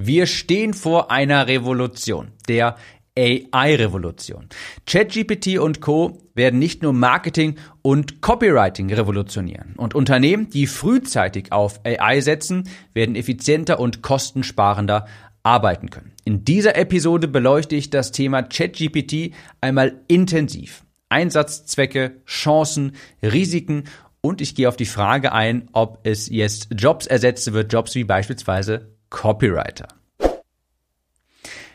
Wir stehen vor einer Revolution, der AI-Revolution. ChatGPT und Co. werden nicht nur Marketing und Copywriting revolutionieren. Und Unternehmen, die frühzeitig auf AI setzen, werden effizienter und kostensparender arbeiten können. In dieser Episode beleuchte ich das Thema ChatGPT einmal intensiv. Einsatzzwecke, Chancen, Risiken und ich gehe auf die Frage ein, ob es jetzt Jobs ersetzen wird, Jobs wie beispielsweise Copywriter.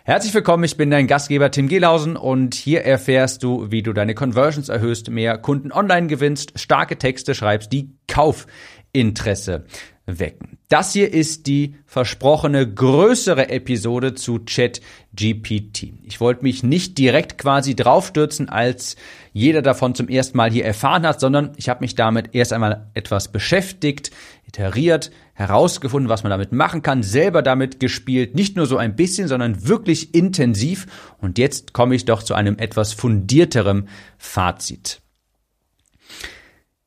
Herzlich willkommen, ich bin dein Gastgeber Tim Gehlhausen und hier erfährst du, wie du deine Conversions erhöhst, mehr Kunden online gewinnst, starke Texte schreibst, die Kaufinteresse wecken. Das hier ist die versprochene größere Episode zu ChatGPT. Ich wollte mich nicht direkt quasi draufstürzen, als jeder davon zum ersten Mal hier erfahren hat, sondern ich habe mich damit erst einmal etwas beschäftigt, iteriert, herausgefunden, was man damit machen kann, selber damit gespielt, nicht nur so ein bisschen, sondern wirklich intensiv. Und jetzt komme ich doch zu einem etwas fundierterem Fazit.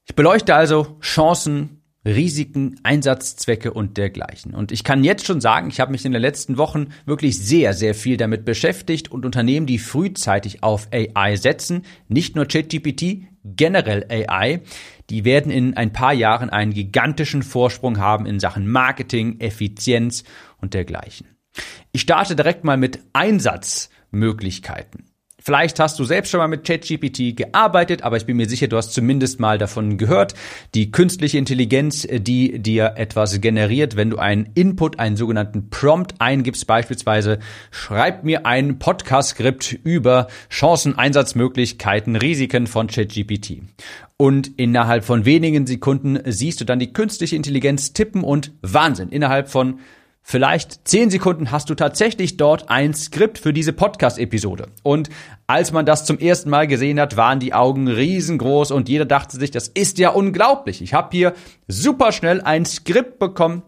Ich beleuchte also Chancen, Risiken, Einsatzzwecke und dergleichen. Und ich kann jetzt schon sagen, ich habe mich in den letzten Wochen wirklich sehr, sehr viel damit beschäftigt und Unternehmen, die frühzeitig auf AI setzen, nicht nur ChatGPT, generell AI, die werden in ein paar Jahren einen gigantischen Vorsprung haben in Sachen Marketing, Effizienz und dergleichen. Ich starte direkt mal mit Einsatzmöglichkeiten. Vielleicht hast du selbst schon mal mit ChatGPT gearbeitet, aber ich bin mir sicher, du hast zumindest mal davon gehört. Die künstliche Intelligenz, die dir etwas generiert, wenn du einen Input, einen sogenannten Prompt eingibst, beispielsweise schreib mir ein Podcast-Skript über Chancen, Einsatzmöglichkeiten, Risiken von ChatGPT. Und innerhalb von wenigen Sekunden siehst du dann die künstliche Intelligenz tippen und Wahnsinn. Innerhalb von Vielleicht zehn Sekunden hast du tatsächlich dort ein Skript für diese Podcast-Episode. Und als man das zum ersten Mal gesehen hat, waren die Augen riesengroß und jeder dachte sich, das ist ja unglaublich. Ich habe hier super schnell ein Skript bekommen.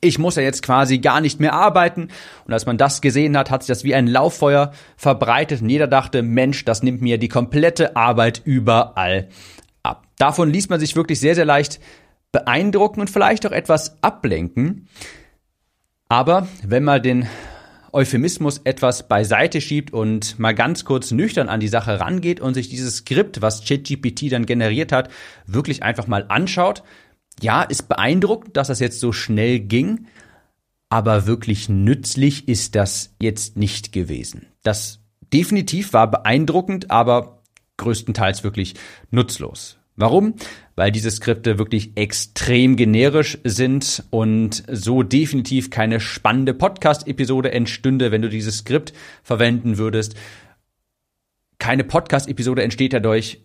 Ich muss ja jetzt quasi gar nicht mehr arbeiten. Und als man das gesehen hat, hat sich das wie ein Lauffeuer verbreitet und jeder dachte, Mensch, das nimmt mir die komplette Arbeit überall ab. Davon ließ man sich wirklich sehr, sehr leicht beeindrucken und vielleicht auch etwas ablenken. Aber wenn man den Euphemismus etwas beiseite schiebt und mal ganz kurz nüchtern an die Sache rangeht und sich dieses Skript, was ChatGPT dann generiert hat, wirklich einfach mal anschaut, ja, ist beeindruckend, dass das jetzt so schnell ging, aber wirklich nützlich ist das jetzt nicht gewesen. Das definitiv war beeindruckend, aber größtenteils wirklich nutzlos. Warum? Weil diese Skripte wirklich extrem generisch sind und so definitiv keine spannende Podcast-Episode entstünde, wenn du dieses Skript verwenden würdest. Keine Podcast-Episode entsteht dadurch,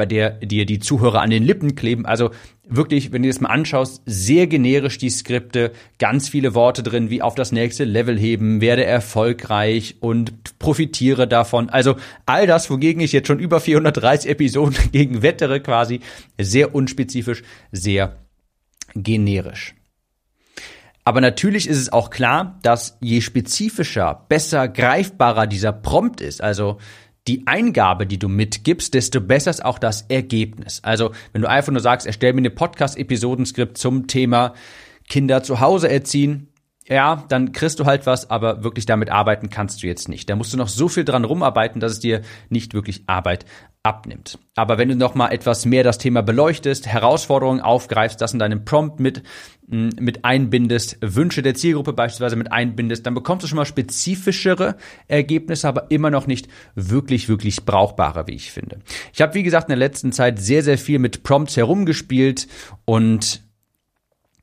bei der dir die Zuhörer an den Lippen kleben. Also wirklich, wenn du das mal anschaust, sehr generisch die Skripte, ganz viele Worte drin, wie auf das nächste Level heben, werde erfolgreich und profitiere davon. Also all das, wogegen ich jetzt schon über 430 Episoden gegen wettere quasi, sehr unspezifisch, sehr generisch. Aber natürlich ist es auch klar, dass je spezifischer, besser greifbarer dieser Prompt ist, also die Eingabe, die du mitgibst, desto besser ist auch das Ergebnis. Also, wenn du einfach nur sagst, erstell mir eine Podcast-Episodenskript zum Thema Kinder zu Hause erziehen, ja, dann kriegst du halt was, aber wirklich damit arbeiten kannst du jetzt nicht. Da musst du noch so viel dran rumarbeiten, dass es dir nicht wirklich Arbeit abnimmt. Aber wenn du noch mal etwas mehr das Thema beleuchtest, Herausforderungen aufgreifst, das in deinem Prompt mit, mm, mit einbindest, Wünsche der Zielgruppe beispielsweise mit einbindest, dann bekommst du schon mal spezifischere Ergebnisse, aber immer noch nicht wirklich, wirklich brauchbare, wie ich finde. Ich habe, wie gesagt, in der letzten Zeit sehr, sehr viel mit Prompts herumgespielt und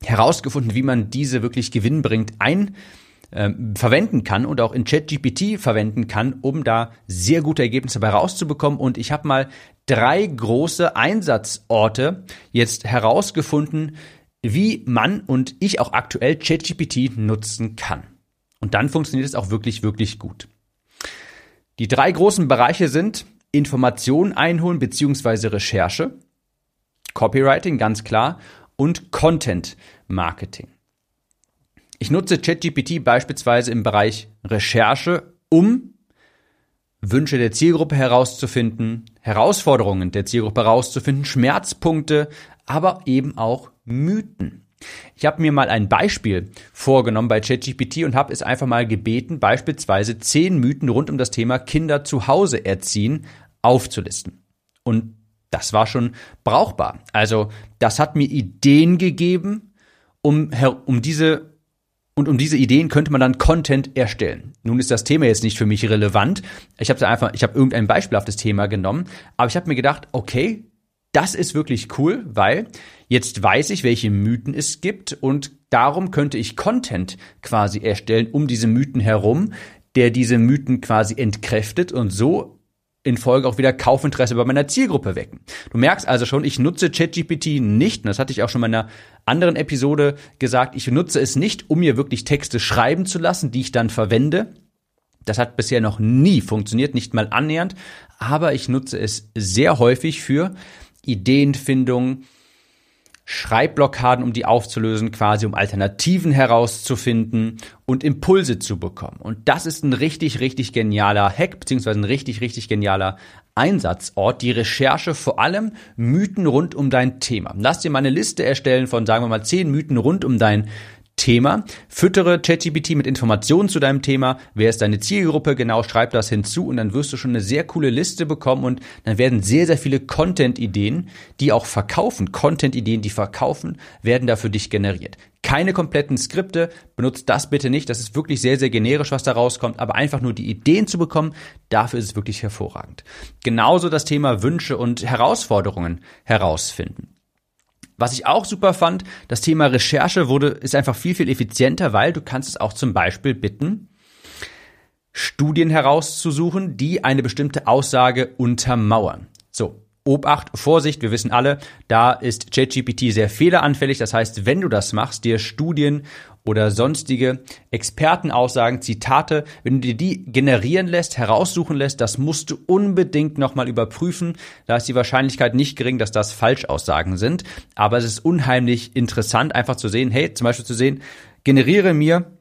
herausgefunden, wie man diese wirklich gewinnbringend ein äh, verwenden kann und auch in ChatGPT verwenden kann, um da sehr gute Ergebnisse dabei rauszubekommen. Und ich habe mal drei große Einsatzorte jetzt herausgefunden, wie man und ich auch aktuell ChatGPT nutzen kann. Und dann funktioniert es auch wirklich, wirklich gut. Die drei großen Bereiche sind Informationen einholen beziehungsweise Recherche, Copywriting, ganz klar, und Content Marketing. Ich nutze ChatGPT beispielsweise im Bereich Recherche, um Wünsche der Zielgruppe herauszufinden, Herausforderungen der Zielgruppe herauszufinden, Schmerzpunkte, aber eben auch Mythen. Ich habe mir mal ein Beispiel vorgenommen bei ChatGPT und habe es einfach mal gebeten, beispielsweise zehn Mythen rund um das Thema Kinder zu Hause erziehen aufzulisten. Und das war schon brauchbar. Also das hat mir Ideen gegeben, um, um diese und um diese Ideen könnte man dann Content erstellen. Nun ist das Thema jetzt nicht für mich relevant. Ich habe einfach, ich habe irgendein beispielhaftes Thema genommen, aber ich habe mir gedacht, okay, das ist wirklich cool, weil jetzt weiß ich, welche Mythen es gibt und darum könnte ich Content quasi erstellen um diese Mythen herum, der diese Mythen quasi entkräftet und so in Folge auch wieder Kaufinteresse bei meiner Zielgruppe wecken. Du merkst also schon, ich nutze ChatGPT nicht, und das hatte ich auch schon in einer anderen Episode gesagt, ich nutze es nicht, um mir wirklich Texte schreiben zu lassen, die ich dann verwende. Das hat bisher noch nie funktioniert, nicht mal annähernd, aber ich nutze es sehr häufig für Ideenfindung, Schreibblockaden, um die aufzulösen, quasi um Alternativen herauszufinden und Impulse zu bekommen. Und das ist ein richtig, richtig genialer Hack, beziehungsweise ein richtig, richtig genialer Einsatzort, die Recherche vor allem Mythen rund um dein Thema. Lass dir mal eine Liste erstellen von, sagen wir mal, zehn Mythen rund um dein Thema. Füttere ChatGPT mit Informationen zu deinem Thema. Wer ist deine Zielgruppe? Genau, schreib das hinzu und dann wirst du schon eine sehr coole Liste bekommen und dann werden sehr, sehr viele Content-Ideen, die auch verkaufen, Content-Ideen, die verkaufen, werden da für dich generiert. Keine kompletten Skripte, benutzt das bitte nicht. Das ist wirklich sehr, sehr generisch, was da rauskommt, aber einfach nur die Ideen zu bekommen, dafür ist es wirklich hervorragend. Genauso das Thema Wünsche und Herausforderungen herausfinden. Was ich auch super fand, das Thema Recherche wurde, ist einfach viel, viel effizienter, weil du kannst es auch zum Beispiel bitten, Studien herauszusuchen, die eine bestimmte Aussage untermauern. So. Obacht, Vorsicht, wir wissen alle, da ist ChatGPT sehr fehleranfällig. Das heißt, wenn du das machst, dir Studien oder sonstige Expertenaussagen, Zitate, wenn du dir die generieren lässt, heraussuchen lässt, das musst du unbedingt nochmal überprüfen. Da ist die Wahrscheinlichkeit nicht gering, dass das Falschaussagen sind. Aber es ist unheimlich interessant, einfach zu sehen, hey, zum Beispiel zu sehen, generiere mir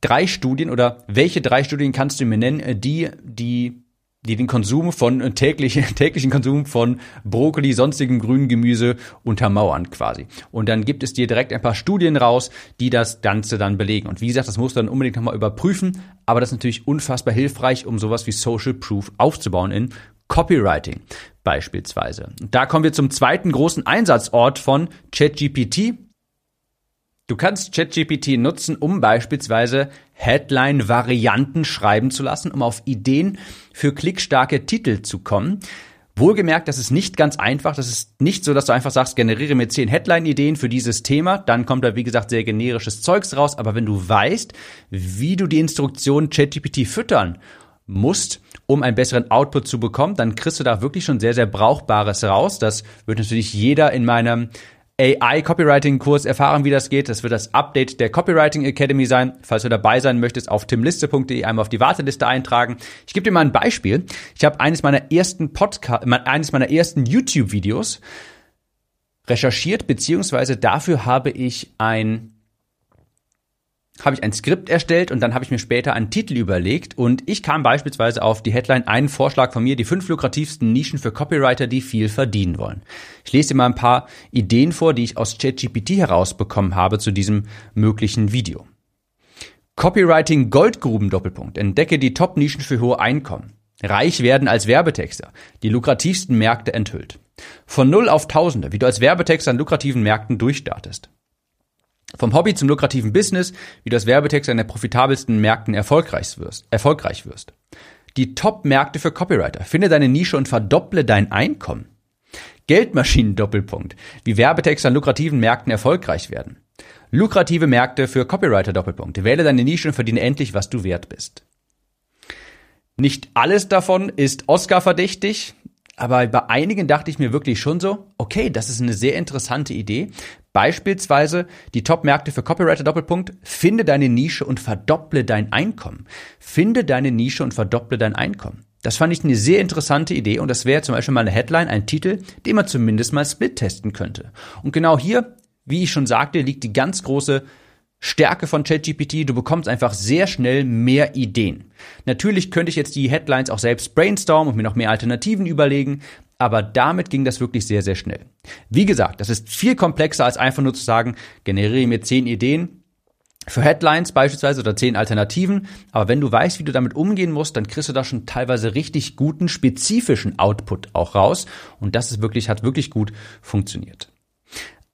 drei Studien oder welche drei Studien kannst du mir nennen, die die die den Konsum von äh, täglichen, täglichen Konsum von Brokkoli, sonstigem grünen Gemüse untermauern quasi. Und dann gibt es dir direkt ein paar Studien raus, die das Ganze dann belegen. Und wie gesagt, das musst du dann unbedingt nochmal überprüfen, aber das ist natürlich unfassbar hilfreich, um sowas wie Social Proof aufzubauen in Copywriting beispielsweise. Da kommen wir zum zweiten großen Einsatzort von ChatGPT, Du kannst ChatGPT nutzen, um beispielsweise Headline-Varianten schreiben zu lassen, um auf Ideen für klickstarke Titel zu kommen. Wohlgemerkt, das ist nicht ganz einfach. Das ist nicht so, dass du einfach sagst, generiere mir zehn Headline-Ideen für dieses Thema. Dann kommt da, wie gesagt, sehr generisches Zeugs raus. Aber wenn du weißt, wie du die Instruktion ChatGPT füttern musst, um einen besseren Output zu bekommen, dann kriegst du da wirklich schon sehr, sehr Brauchbares raus. Das wird natürlich jeder in meinem AI-Copywriting-Kurs erfahren, wie das geht. Das wird das Update der Copywriting Academy sein. Falls du dabei sein möchtest, auf timliste.de einmal auf die Warteliste eintragen. Ich gebe dir mal ein Beispiel. Ich habe eines meiner ersten Podcast, eines meiner ersten YouTube-Videos recherchiert, beziehungsweise dafür habe ich ein habe ich ein Skript erstellt und dann habe ich mir später einen Titel überlegt und ich kam beispielsweise auf die Headline, einen Vorschlag von mir, die fünf lukrativsten Nischen für Copywriter, die viel verdienen wollen. Ich lese dir mal ein paar Ideen vor, die ich aus ChatGPT herausbekommen habe zu diesem möglichen Video. Copywriting Goldgruben Doppelpunkt. Entdecke die Top-Nischen für hohe Einkommen. Reich werden als Werbetexter. Die lukrativsten Märkte enthüllt. Von Null auf Tausende, wie du als Werbetexter an lukrativen Märkten durchstartest. Vom Hobby zum lukrativen Business, wie du als Werbetext an der profitabelsten Märkten erfolgreich wirst. Erfolgreich wirst. Die Top-Märkte für Copywriter. Finde deine Nische und verdopple dein Einkommen. Geldmaschinen Doppelpunkt. Wie Werbetexte an lukrativen Märkten erfolgreich werden. Lukrative Märkte für Copywriter Doppelpunkt. Wähle deine Nische und verdiene endlich, was du wert bist. Nicht alles davon ist Oscar verdächtig, aber bei einigen dachte ich mir wirklich schon so, okay, das ist eine sehr interessante Idee. Beispielsweise die Top-Märkte für Copywriter Doppelpunkt. Finde deine Nische und verdopple dein Einkommen. Finde deine Nische und verdopple dein Einkommen. Das fand ich eine sehr interessante Idee und das wäre zum Beispiel mal eine Headline, ein Titel, den man zumindest mal split testen könnte. Und genau hier, wie ich schon sagte, liegt die ganz große Stärke von ChatGPT, du bekommst einfach sehr schnell mehr Ideen. Natürlich könnte ich jetzt die Headlines auch selbst brainstormen und mir noch mehr Alternativen überlegen, aber damit ging das wirklich sehr, sehr schnell. Wie gesagt, das ist viel komplexer als einfach nur zu sagen, generiere mir zehn Ideen für Headlines beispielsweise oder zehn Alternativen. Aber wenn du weißt, wie du damit umgehen musst, dann kriegst du da schon teilweise richtig guten, spezifischen Output auch raus. Und das ist wirklich, hat wirklich gut funktioniert.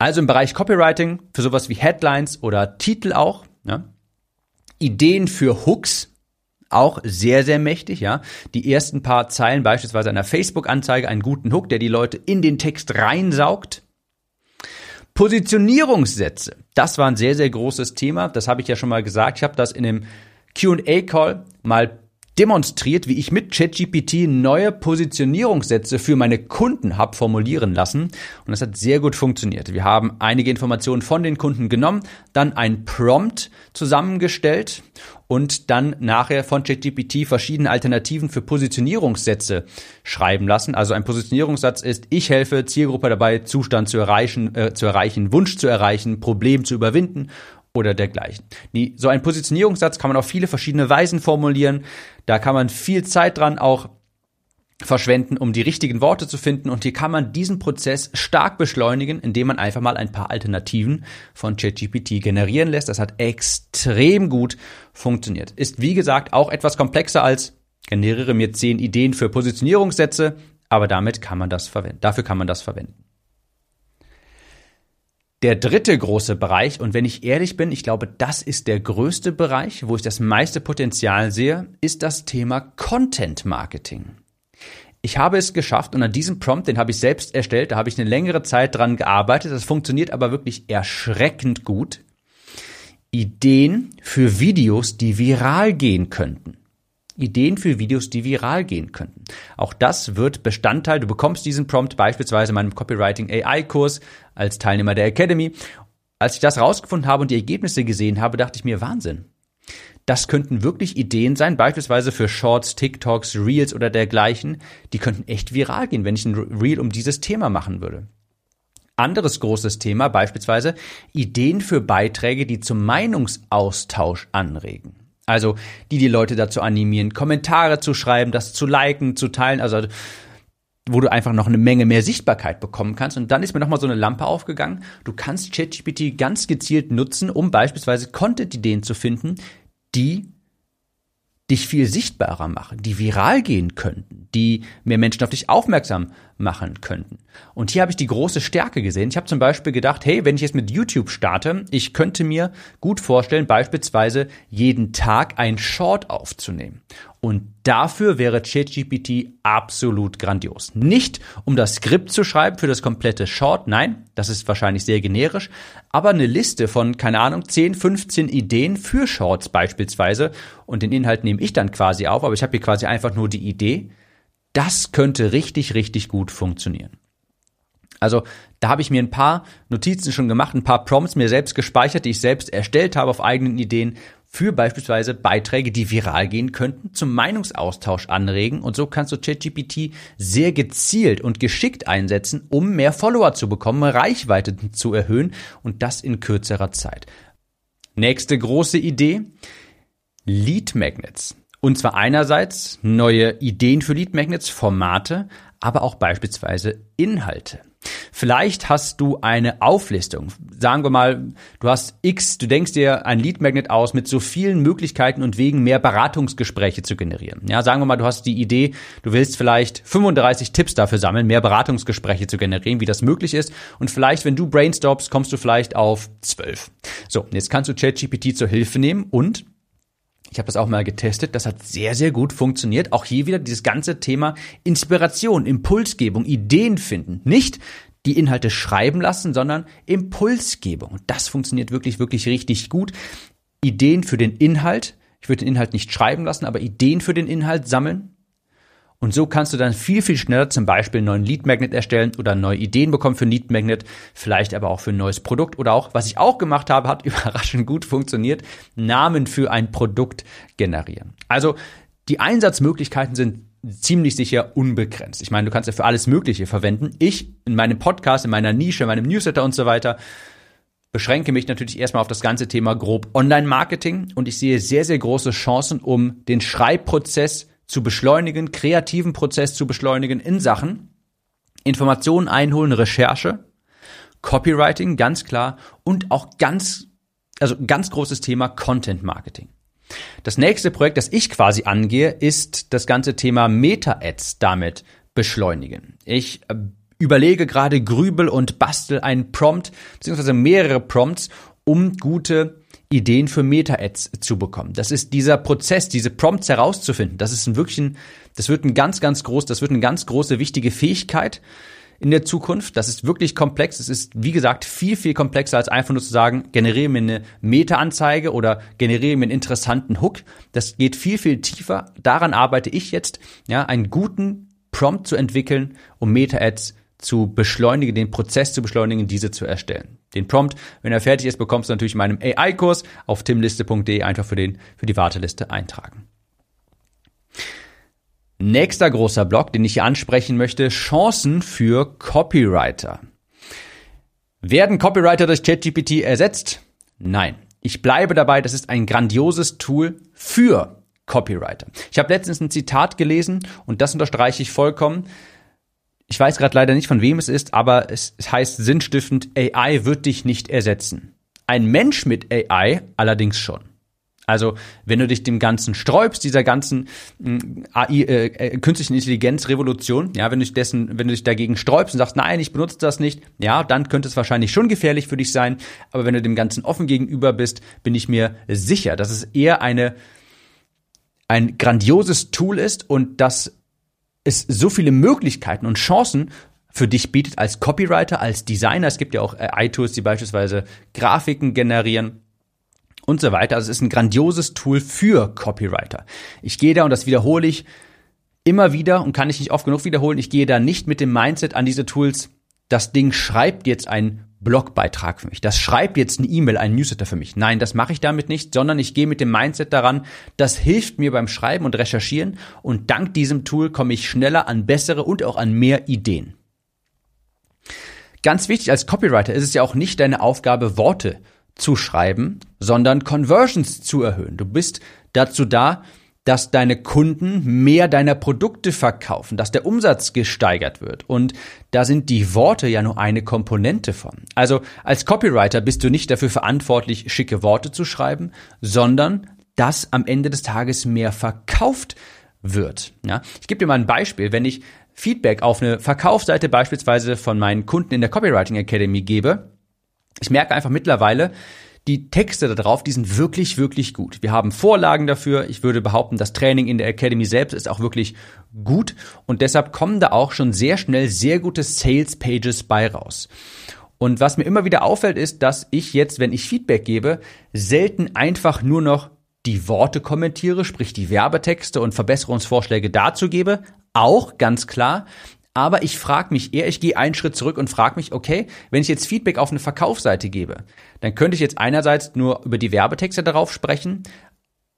Also im Bereich Copywriting für sowas wie Headlines oder Titel auch, ja. Ideen für Hooks, auch sehr, sehr mächtig, ja. Die ersten paar Zeilen beispielsweise einer Facebook-Anzeige, einen guten Hook, der die Leute in den Text reinsaugt. Positionierungssätze, das war ein sehr, sehr großes Thema. Das habe ich ja schon mal gesagt. Ich habe das in dem Q&A-Call mal demonstriert, wie ich mit ChatGPT neue Positionierungssätze für meine Kunden habe formulieren lassen. Und das hat sehr gut funktioniert. Wir haben einige Informationen von den Kunden genommen, dann ein Prompt zusammengestellt und dann nachher von ChatGPT verschiedene Alternativen für Positionierungssätze schreiben lassen. Also ein Positionierungssatz ist, ich helfe Zielgruppe dabei, Zustand zu erreichen, äh, zu erreichen, Wunsch zu erreichen, Problem zu überwinden oder dergleichen. So ein Positionierungssatz kann man auf viele verschiedene Weisen formulieren. Da kann man viel Zeit dran auch verschwenden, um die richtigen Worte zu finden. Und hier kann man diesen Prozess stark beschleunigen, indem man einfach mal ein paar Alternativen von ChatGPT generieren lässt. Das hat extrem gut funktioniert. Ist wie gesagt auch etwas komplexer als generiere mir zehn Ideen für Positionierungssätze, aber damit kann man das verwenden. Dafür kann man das verwenden. Der dritte große Bereich, und wenn ich ehrlich bin, ich glaube, das ist der größte Bereich, wo ich das meiste Potenzial sehe, ist das Thema Content Marketing. Ich habe es geschafft und an diesem Prompt, den habe ich selbst erstellt, da habe ich eine längere Zeit dran gearbeitet, das funktioniert aber wirklich erschreckend gut. Ideen für Videos, die viral gehen könnten. Ideen für Videos, die viral gehen könnten. Auch das wird Bestandteil. Du bekommst diesen Prompt beispielsweise in meinem Copywriting AI Kurs als Teilnehmer der Academy. Als ich das rausgefunden habe und die Ergebnisse gesehen habe, dachte ich mir, Wahnsinn. Das könnten wirklich Ideen sein, beispielsweise für Shorts, TikToks, Reels oder dergleichen. Die könnten echt viral gehen, wenn ich ein Reel um dieses Thema machen würde. Anderes großes Thema, beispielsweise Ideen für Beiträge, die zum Meinungsaustausch anregen. Also die die Leute dazu animieren, Kommentare zu schreiben, das zu liken, zu teilen, also wo du einfach noch eine Menge mehr Sichtbarkeit bekommen kannst. Und dann ist mir nochmal so eine Lampe aufgegangen. Du kannst ChatGPT ganz gezielt nutzen, um beispielsweise Content-Ideen zu finden, die dich viel sichtbarer machen, die viral gehen könnten, die mehr Menschen auf dich aufmerksam machen könnten. Und hier habe ich die große Stärke gesehen. Ich habe zum Beispiel gedacht, hey, wenn ich jetzt mit YouTube starte, ich könnte mir gut vorstellen, beispielsweise jeden Tag ein Short aufzunehmen. Und dafür wäre ChatGPT absolut grandios. Nicht um das Skript zu schreiben für das komplette Short, nein, das ist wahrscheinlich sehr generisch, aber eine Liste von, keine Ahnung, 10, 15 Ideen für Shorts beispielsweise und den Inhalt nehme ich dann quasi auf, aber ich habe hier quasi einfach nur die Idee. Das könnte richtig, richtig gut funktionieren. Also da habe ich mir ein paar Notizen schon gemacht, ein paar Prompts mir selbst gespeichert, die ich selbst erstellt habe auf eigenen Ideen, für beispielsweise Beiträge, die viral gehen könnten, zum Meinungsaustausch anregen und so kannst du ChatGPT sehr gezielt und geschickt einsetzen, um mehr Follower zu bekommen, Reichweite zu erhöhen und das in kürzerer Zeit. Nächste große Idee, Lead Magnets. Und zwar einerseits neue Ideen für Lead Magnets, Formate, aber auch beispielsweise Inhalte. Vielleicht hast du eine Auflistung. Sagen wir mal, du hast X, du denkst dir ein Lead Magnet aus mit so vielen Möglichkeiten und Wegen, mehr Beratungsgespräche zu generieren. Ja, sagen wir mal, du hast die Idee, du willst vielleicht 35 Tipps dafür sammeln, mehr Beratungsgespräche zu generieren, wie das möglich ist. Und vielleicht, wenn du brainstormst, kommst du vielleicht auf 12. So, jetzt kannst du ChatGPT zur Hilfe nehmen und ich habe das auch mal getestet. Das hat sehr, sehr gut funktioniert. Auch hier wieder dieses ganze Thema Inspiration, Impulsgebung, Ideen finden. Nicht die Inhalte schreiben lassen, sondern Impulsgebung. Und das funktioniert wirklich, wirklich richtig gut. Ideen für den Inhalt. Ich würde den Inhalt nicht schreiben lassen, aber Ideen für den Inhalt sammeln. Und so kannst du dann viel, viel schneller zum Beispiel einen neuen Lead Magnet erstellen oder neue Ideen bekommen für ein Lead Magnet, vielleicht aber auch für ein neues Produkt oder auch, was ich auch gemacht habe, hat überraschend gut funktioniert, Namen für ein Produkt generieren. Also die Einsatzmöglichkeiten sind ziemlich sicher unbegrenzt. Ich meine, du kannst ja für alles Mögliche verwenden. Ich in meinem Podcast, in meiner Nische, in meinem Newsletter und so weiter beschränke mich natürlich erstmal auf das ganze Thema grob Online-Marketing und ich sehe sehr, sehr große Chancen, um den Schreibprozess zu beschleunigen, kreativen Prozess zu beschleunigen in Sachen Informationen einholen, Recherche, Copywriting, ganz klar, und auch ganz, also ganz großes Thema Content Marketing. Das nächste Projekt, das ich quasi angehe, ist das ganze Thema Meta-Ads damit beschleunigen. Ich äh, überlege gerade, grübel und bastel einen Prompt, beziehungsweise mehrere Prompts, um gute Ideen für Meta-Ads zu bekommen. Das ist dieser Prozess, diese Prompts herauszufinden. Das ist ein wirklich ein, das wird ein ganz, ganz groß, das wird eine ganz große wichtige Fähigkeit in der Zukunft. Das ist wirklich komplex. Es ist, wie gesagt, viel, viel komplexer als einfach nur zu sagen, generiere mir eine Meta-Anzeige oder generiere mir einen interessanten Hook. Das geht viel, viel tiefer. Daran arbeite ich jetzt, ja, einen guten Prompt zu entwickeln, um Meta-Ads zu beschleunigen, den Prozess zu beschleunigen, diese zu erstellen. Den Prompt, wenn er fertig ist, bekommst du natürlich in meinem AI-Kurs auf timliste.de einfach für den, für die Warteliste eintragen. Nächster großer Block, den ich hier ansprechen möchte, Chancen für Copywriter. Werden Copywriter durch ChatGPT ersetzt? Nein. Ich bleibe dabei, das ist ein grandioses Tool für Copywriter. Ich habe letztens ein Zitat gelesen und das unterstreiche ich vollkommen. Ich weiß gerade leider nicht, von wem es ist, aber es, es heißt sinnstiftend, AI wird dich nicht ersetzen. Ein Mensch mit AI allerdings schon. Also, wenn du dich dem Ganzen sträubst, dieser ganzen hm, AI, äh, äh, künstlichen Intelligenz-Revolution, ja, wenn du dich dessen, wenn du dich dagegen sträubst und sagst, nein, ich benutze das nicht, ja, dann könnte es wahrscheinlich schon gefährlich für dich sein. Aber wenn du dem Ganzen offen gegenüber bist, bin ich mir sicher, dass es eher eine, ein grandioses Tool ist und dass es so viele Möglichkeiten und Chancen für dich bietet als Copywriter, als Designer. Es gibt ja auch AI-Tools, die beispielsweise Grafiken generieren und so weiter. Also es ist ein grandioses Tool für Copywriter. Ich gehe da und das wiederhole ich immer wieder und kann ich nicht oft genug wiederholen. Ich gehe da nicht mit dem Mindset an diese Tools. Das Ding schreibt jetzt einen Blogbeitrag für mich. Das schreibt jetzt eine E-Mail, einen Newsletter für mich. Nein, das mache ich damit nicht, sondern ich gehe mit dem Mindset daran, das hilft mir beim Schreiben und Recherchieren und dank diesem Tool komme ich schneller an bessere und auch an mehr Ideen. Ganz wichtig als Copywriter ist es ja auch nicht deine Aufgabe, Worte zu schreiben, sondern Conversions zu erhöhen. Du bist dazu da, dass deine Kunden mehr deiner Produkte verkaufen, dass der Umsatz gesteigert wird. Und da sind die Worte ja nur eine Komponente von. Also als Copywriter bist du nicht dafür verantwortlich, schicke Worte zu schreiben, sondern dass am Ende des Tages mehr verkauft wird. Ja? Ich gebe dir mal ein Beispiel. Wenn ich Feedback auf eine Verkaufsseite beispielsweise von meinen Kunden in der Copywriting Academy gebe, ich merke einfach mittlerweile, die Texte da drauf, die sind wirklich, wirklich gut. Wir haben Vorlagen dafür. Ich würde behaupten, das Training in der Academy selbst ist auch wirklich gut. Und deshalb kommen da auch schon sehr schnell sehr gute Sales Pages bei raus. Und was mir immer wieder auffällt, ist, dass ich jetzt, wenn ich Feedback gebe, selten einfach nur noch die Worte kommentiere, sprich die Werbetexte und Verbesserungsvorschläge dazu gebe. Auch ganz klar. Aber ich frage mich eher, ich gehe einen Schritt zurück und frage mich, okay, wenn ich jetzt Feedback auf eine Verkaufsseite gebe, dann könnte ich jetzt einerseits nur über die Werbetexte darauf sprechen,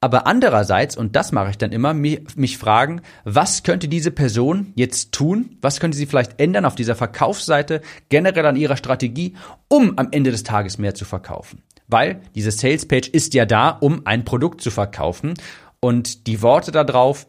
aber andererseits, und das mache ich dann immer, mich, fragen, was könnte diese Person jetzt tun? Was könnte sie vielleicht ändern auf dieser Verkaufsseite, generell an ihrer Strategie, um am Ende des Tages mehr zu verkaufen? Weil diese Sales Page ist ja da, um ein Produkt zu verkaufen. Und die Worte da drauf,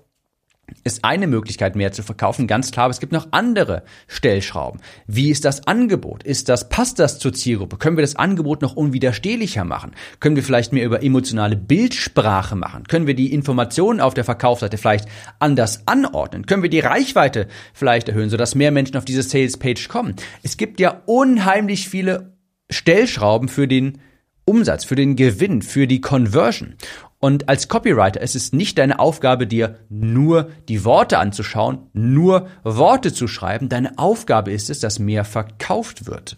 ist eine Möglichkeit mehr zu verkaufen, ganz klar, aber es gibt noch andere Stellschrauben. Wie ist das Angebot? Ist das, passt das zur Zielgruppe? Können wir das Angebot noch unwiderstehlicher machen? Können wir vielleicht mehr über emotionale Bildsprache machen? Können wir die Informationen auf der Verkaufsseite vielleicht anders anordnen? Können wir die Reichweite vielleicht erhöhen, sodass mehr Menschen auf diese Sales Page kommen? Es gibt ja unheimlich viele Stellschrauben für den Umsatz, für den Gewinn, für die Conversion. Und als Copywriter ist es nicht deine Aufgabe, dir nur die Worte anzuschauen, nur Worte zu schreiben. Deine Aufgabe ist es, dass mehr verkauft wird.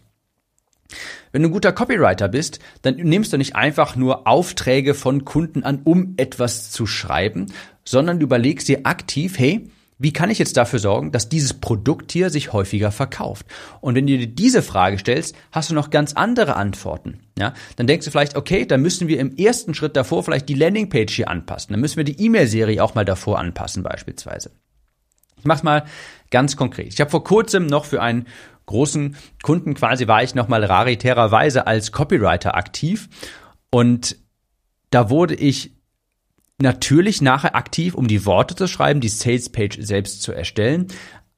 Wenn du ein guter Copywriter bist, dann nimmst du nicht einfach nur Aufträge von Kunden an, um etwas zu schreiben, sondern überlegst dir aktiv, hey, wie kann ich jetzt dafür sorgen, dass dieses Produkt hier sich häufiger verkauft? Und wenn du dir diese Frage stellst, hast du noch ganz andere Antworten. Ja, dann denkst du vielleicht, okay, dann müssen wir im ersten Schritt davor vielleicht die Landingpage hier anpassen. Dann müssen wir die E-Mail-Serie auch mal davor anpassen beispielsweise. Ich mach's mal ganz konkret. Ich habe vor kurzem noch für einen großen Kunden quasi war ich noch mal raritärerweise als Copywriter aktiv und da wurde ich natürlich nachher aktiv, um die Worte zu schreiben, die Sales Page selbst zu erstellen.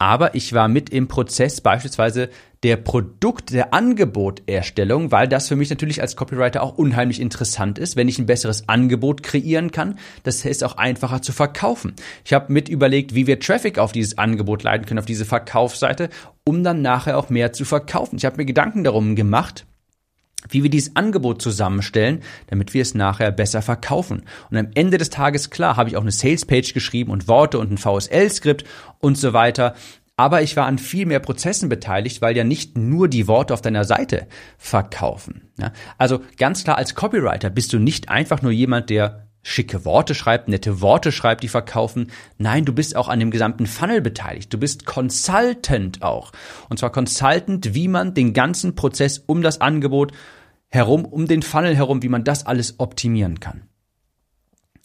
aber ich war mit im Prozess beispielsweise der Produkt, der Angeboterstellung, weil das für mich natürlich als Copywriter auch unheimlich interessant ist, wenn ich ein besseres Angebot kreieren kann. Das ist auch einfacher zu verkaufen. Ich habe mit überlegt, wie wir Traffic auf dieses Angebot leiten können, auf diese Verkaufsseite, um dann nachher auch mehr zu verkaufen. Ich habe mir Gedanken darum gemacht, wie wir dieses Angebot zusammenstellen, damit wir es nachher besser verkaufen. Und am Ende des Tages, klar, habe ich auch eine Salespage geschrieben und Worte und ein VSL-Skript und so weiter. Aber ich war an viel mehr Prozessen beteiligt, weil ja nicht nur die Worte auf deiner Seite verkaufen. Also ganz klar, als Copywriter bist du nicht einfach nur jemand, der schicke Worte schreibt, nette Worte schreibt, die verkaufen. Nein, du bist auch an dem gesamten Funnel beteiligt. Du bist Consultant auch. Und zwar Consultant, wie man den ganzen Prozess um das Angebot herum, um den Funnel herum, wie man das alles optimieren kann.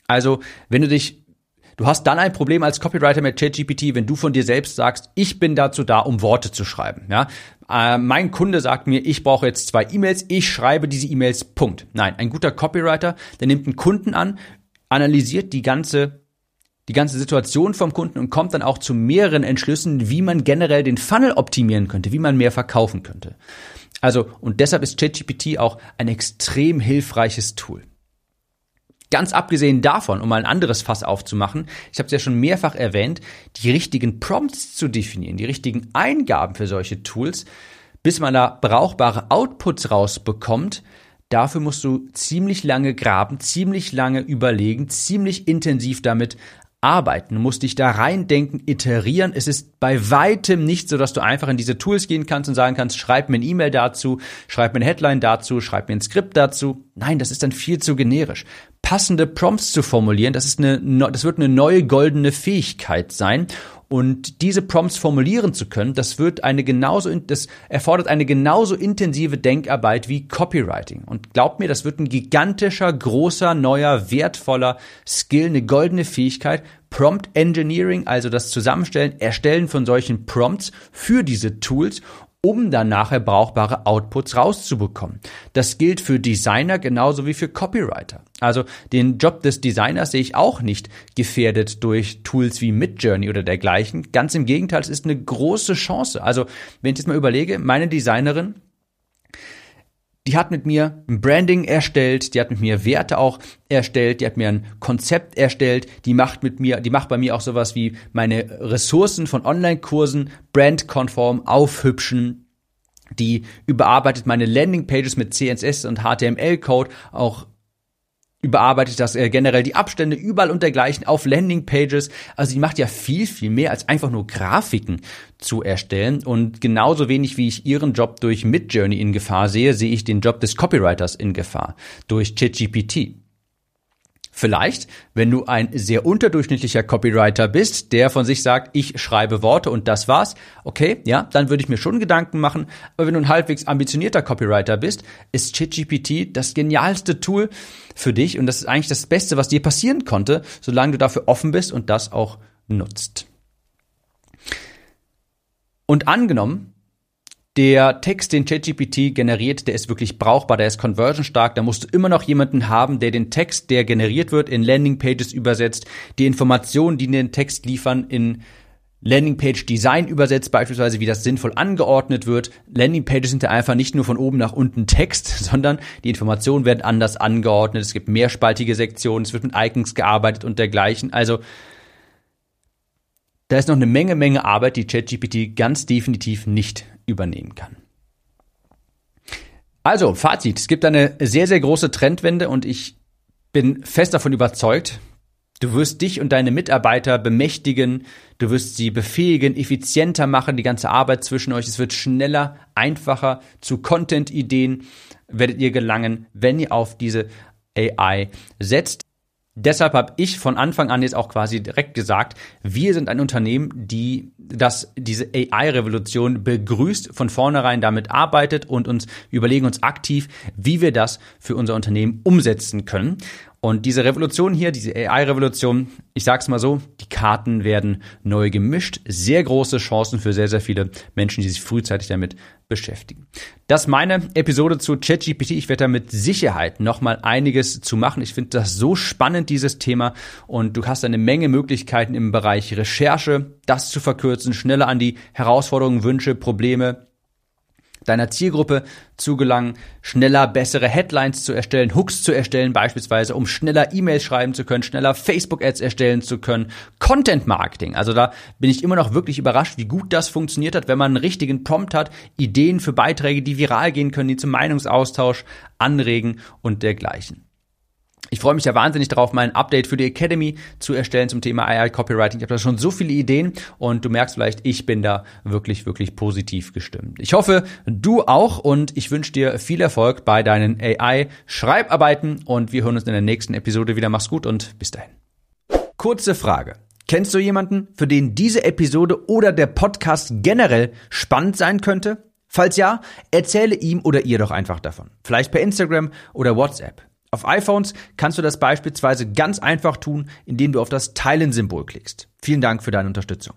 Also, wenn du dich Du hast dann ein Problem als Copywriter mit ChatGPT, wenn du von dir selbst sagst, ich bin dazu da, um Worte zu schreiben. Ja? Äh, mein Kunde sagt mir, ich brauche jetzt zwei E-Mails, ich schreibe diese E-Mails, Punkt. Nein, ein guter Copywriter, der nimmt einen Kunden an, analysiert die ganze die ganze Situation vom Kunden und kommt dann auch zu mehreren Entschlüssen, wie man generell den Funnel optimieren könnte, wie man mehr verkaufen könnte. Also, und deshalb ist ChatGPT auch ein extrem hilfreiches Tool. Ganz abgesehen davon, um mal ein anderes Fass aufzumachen, ich habe es ja schon mehrfach erwähnt, die richtigen Prompts zu definieren, die richtigen Eingaben für solche Tools, bis man da brauchbare Outputs rausbekommt, dafür musst du ziemlich lange graben, ziemlich lange überlegen, ziemlich intensiv damit arbeiten. Du musst dich da reindenken, iterieren. Es ist bei weitem nicht so, dass du einfach in diese Tools gehen kannst und sagen kannst, schreib mir eine E-Mail dazu, schreib mir eine Headline dazu, schreib mir ein Skript dazu. Nein, das ist dann viel zu generisch. Passende Prompts zu formulieren, das ist eine, das wird eine neue goldene Fähigkeit sein. Und diese Prompts formulieren zu können, das wird eine genauso, das erfordert eine genauso intensive Denkarbeit wie Copywriting. Und glaubt mir, das wird ein gigantischer, großer, neuer, wertvoller Skill, eine goldene Fähigkeit. Prompt Engineering, also das Zusammenstellen, Erstellen von solchen Prompts für diese Tools um dann nachher brauchbare Outputs rauszubekommen. Das gilt für Designer genauso wie für Copywriter. Also den Job des Designers sehe ich auch nicht gefährdet durch Tools wie Midjourney oder dergleichen. Ganz im Gegenteil, es ist eine große Chance. Also wenn ich jetzt mal überlege, meine Designerin, die hat mit mir ein Branding erstellt, die hat mit mir Werte auch erstellt, die hat mir ein Konzept erstellt, die macht mit mir, die macht bei mir auch sowas wie meine Ressourcen von Online-Kursen brandkonform aufhübschen. Die überarbeitet meine Landingpages mit CSS und HTML-Code auch überarbeitet das äh, generell die Abstände überall und dergleichen auf Landingpages. Also sie macht ja viel, viel mehr als einfach nur Grafiken zu erstellen. Und genauso wenig wie ich ihren Job durch Midjourney in Gefahr sehe, sehe ich den Job des Copywriters in Gefahr durch ChatGPT. Vielleicht, wenn du ein sehr unterdurchschnittlicher Copywriter bist, der von sich sagt, ich schreibe Worte und das war's, okay, ja, dann würde ich mir schon Gedanken machen. Aber wenn du ein halbwegs ambitionierter Copywriter bist, ist ChatGPT das genialste Tool für dich und das ist eigentlich das Beste, was dir passieren konnte, solange du dafür offen bist und das auch nutzt. Und angenommen, der Text, den ChatGPT generiert, der ist wirklich brauchbar, der ist conversionstark. Da musst du immer noch jemanden haben, der den Text, der generiert wird, in Landingpages übersetzt, die Informationen, die den Text liefern, in Landingpage-Design übersetzt, beispielsweise wie das sinnvoll angeordnet wird. Landingpages sind ja einfach nicht nur von oben nach unten Text, sondern die Informationen werden anders angeordnet. Es gibt mehrspaltige Sektionen, es wird mit Icons gearbeitet und dergleichen. Also da ist noch eine Menge, Menge Arbeit, die ChatGPT ganz definitiv nicht übernehmen kann. Also, Fazit. Es gibt eine sehr, sehr große Trendwende und ich bin fest davon überzeugt, du wirst dich und deine Mitarbeiter bemächtigen, du wirst sie befähigen, effizienter machen, die ganze Arbeit zwischen euch. Es wird schneller, einfacher. Zu Content-Ideen werdet ihr gelangen, wenn ihr auf diese AI setzt. Deshalb habe ich von Anfang an jetzt auch quasi direkt gesagt, wir sind ein Unternehmen, die das, diese AI-Revolution begrüßt, von vornherein damit arbeitet und uns überlegen uns aktiv, wie wir das für unser Unternehmen umsetzen können. Und diese Revolution hier, diese AI-Revolution, ich sag's mal so, die Karten werden neu gemischt. Sehr große Chancen für sehr, sehr viele Menschen, die sich frühzeitig damit beschäftigen. Das ist meine Episode zu ChatGPT. Ich werde da mit Sicherheit nochmal einiges zu machen. Ich finde das so spannend, dieses Thema. Und du hast eine Menge Möglichkeiten im Bereich Recherche, das zu verkürzen, schneller an die Herausforderungen, Wünsche, Probleme deiner Zielgruppe zu gelangen, schneller bessere Headlines zu erstellen, Hooks zu erstellen beispielsweise, um schneller E-Mails schreiben zu können, schneller Facebook-Ads erstellen zu können, Content Marketing. Also da bin ich immer noch wirklich überrascht, wie gut das funktioniert hat, wenn man einen richtigen Prompt hat, Ideen für Beiträge, die viral gehen können, die zum Meinungsaustausch anregen und dergleichen. Ich freue mich ja wahnsinnig darauf, mein Update für die Academy zu erstellen zum Thema AI Copywriting. Ich habe da schon so viele Ideen und du merkst vielleicht, ich bin da wirklich, wirklich positiv gestimmt. Ich hoffe, du auch und ich wünsche dir viel Erfolg bei deinen AI-Schreibarbeiten und wir hören uns in der nächsten Episode wieder. Mach's gut und bis dahin. Kurze Frage. Kennst du jemanden, für den diese Episode oder der Podcast generell spannend sein könnte? Falls ja, erzähle ihm oder ihr doch einfach davon. Vielleicht per Instagram oder WhatsApp. Auf iPhones kannst du das beispielsweise ganz einfach tun, indem du auf das Teilen-Symbol klickst. Vielen Dank für deine Unterstützung.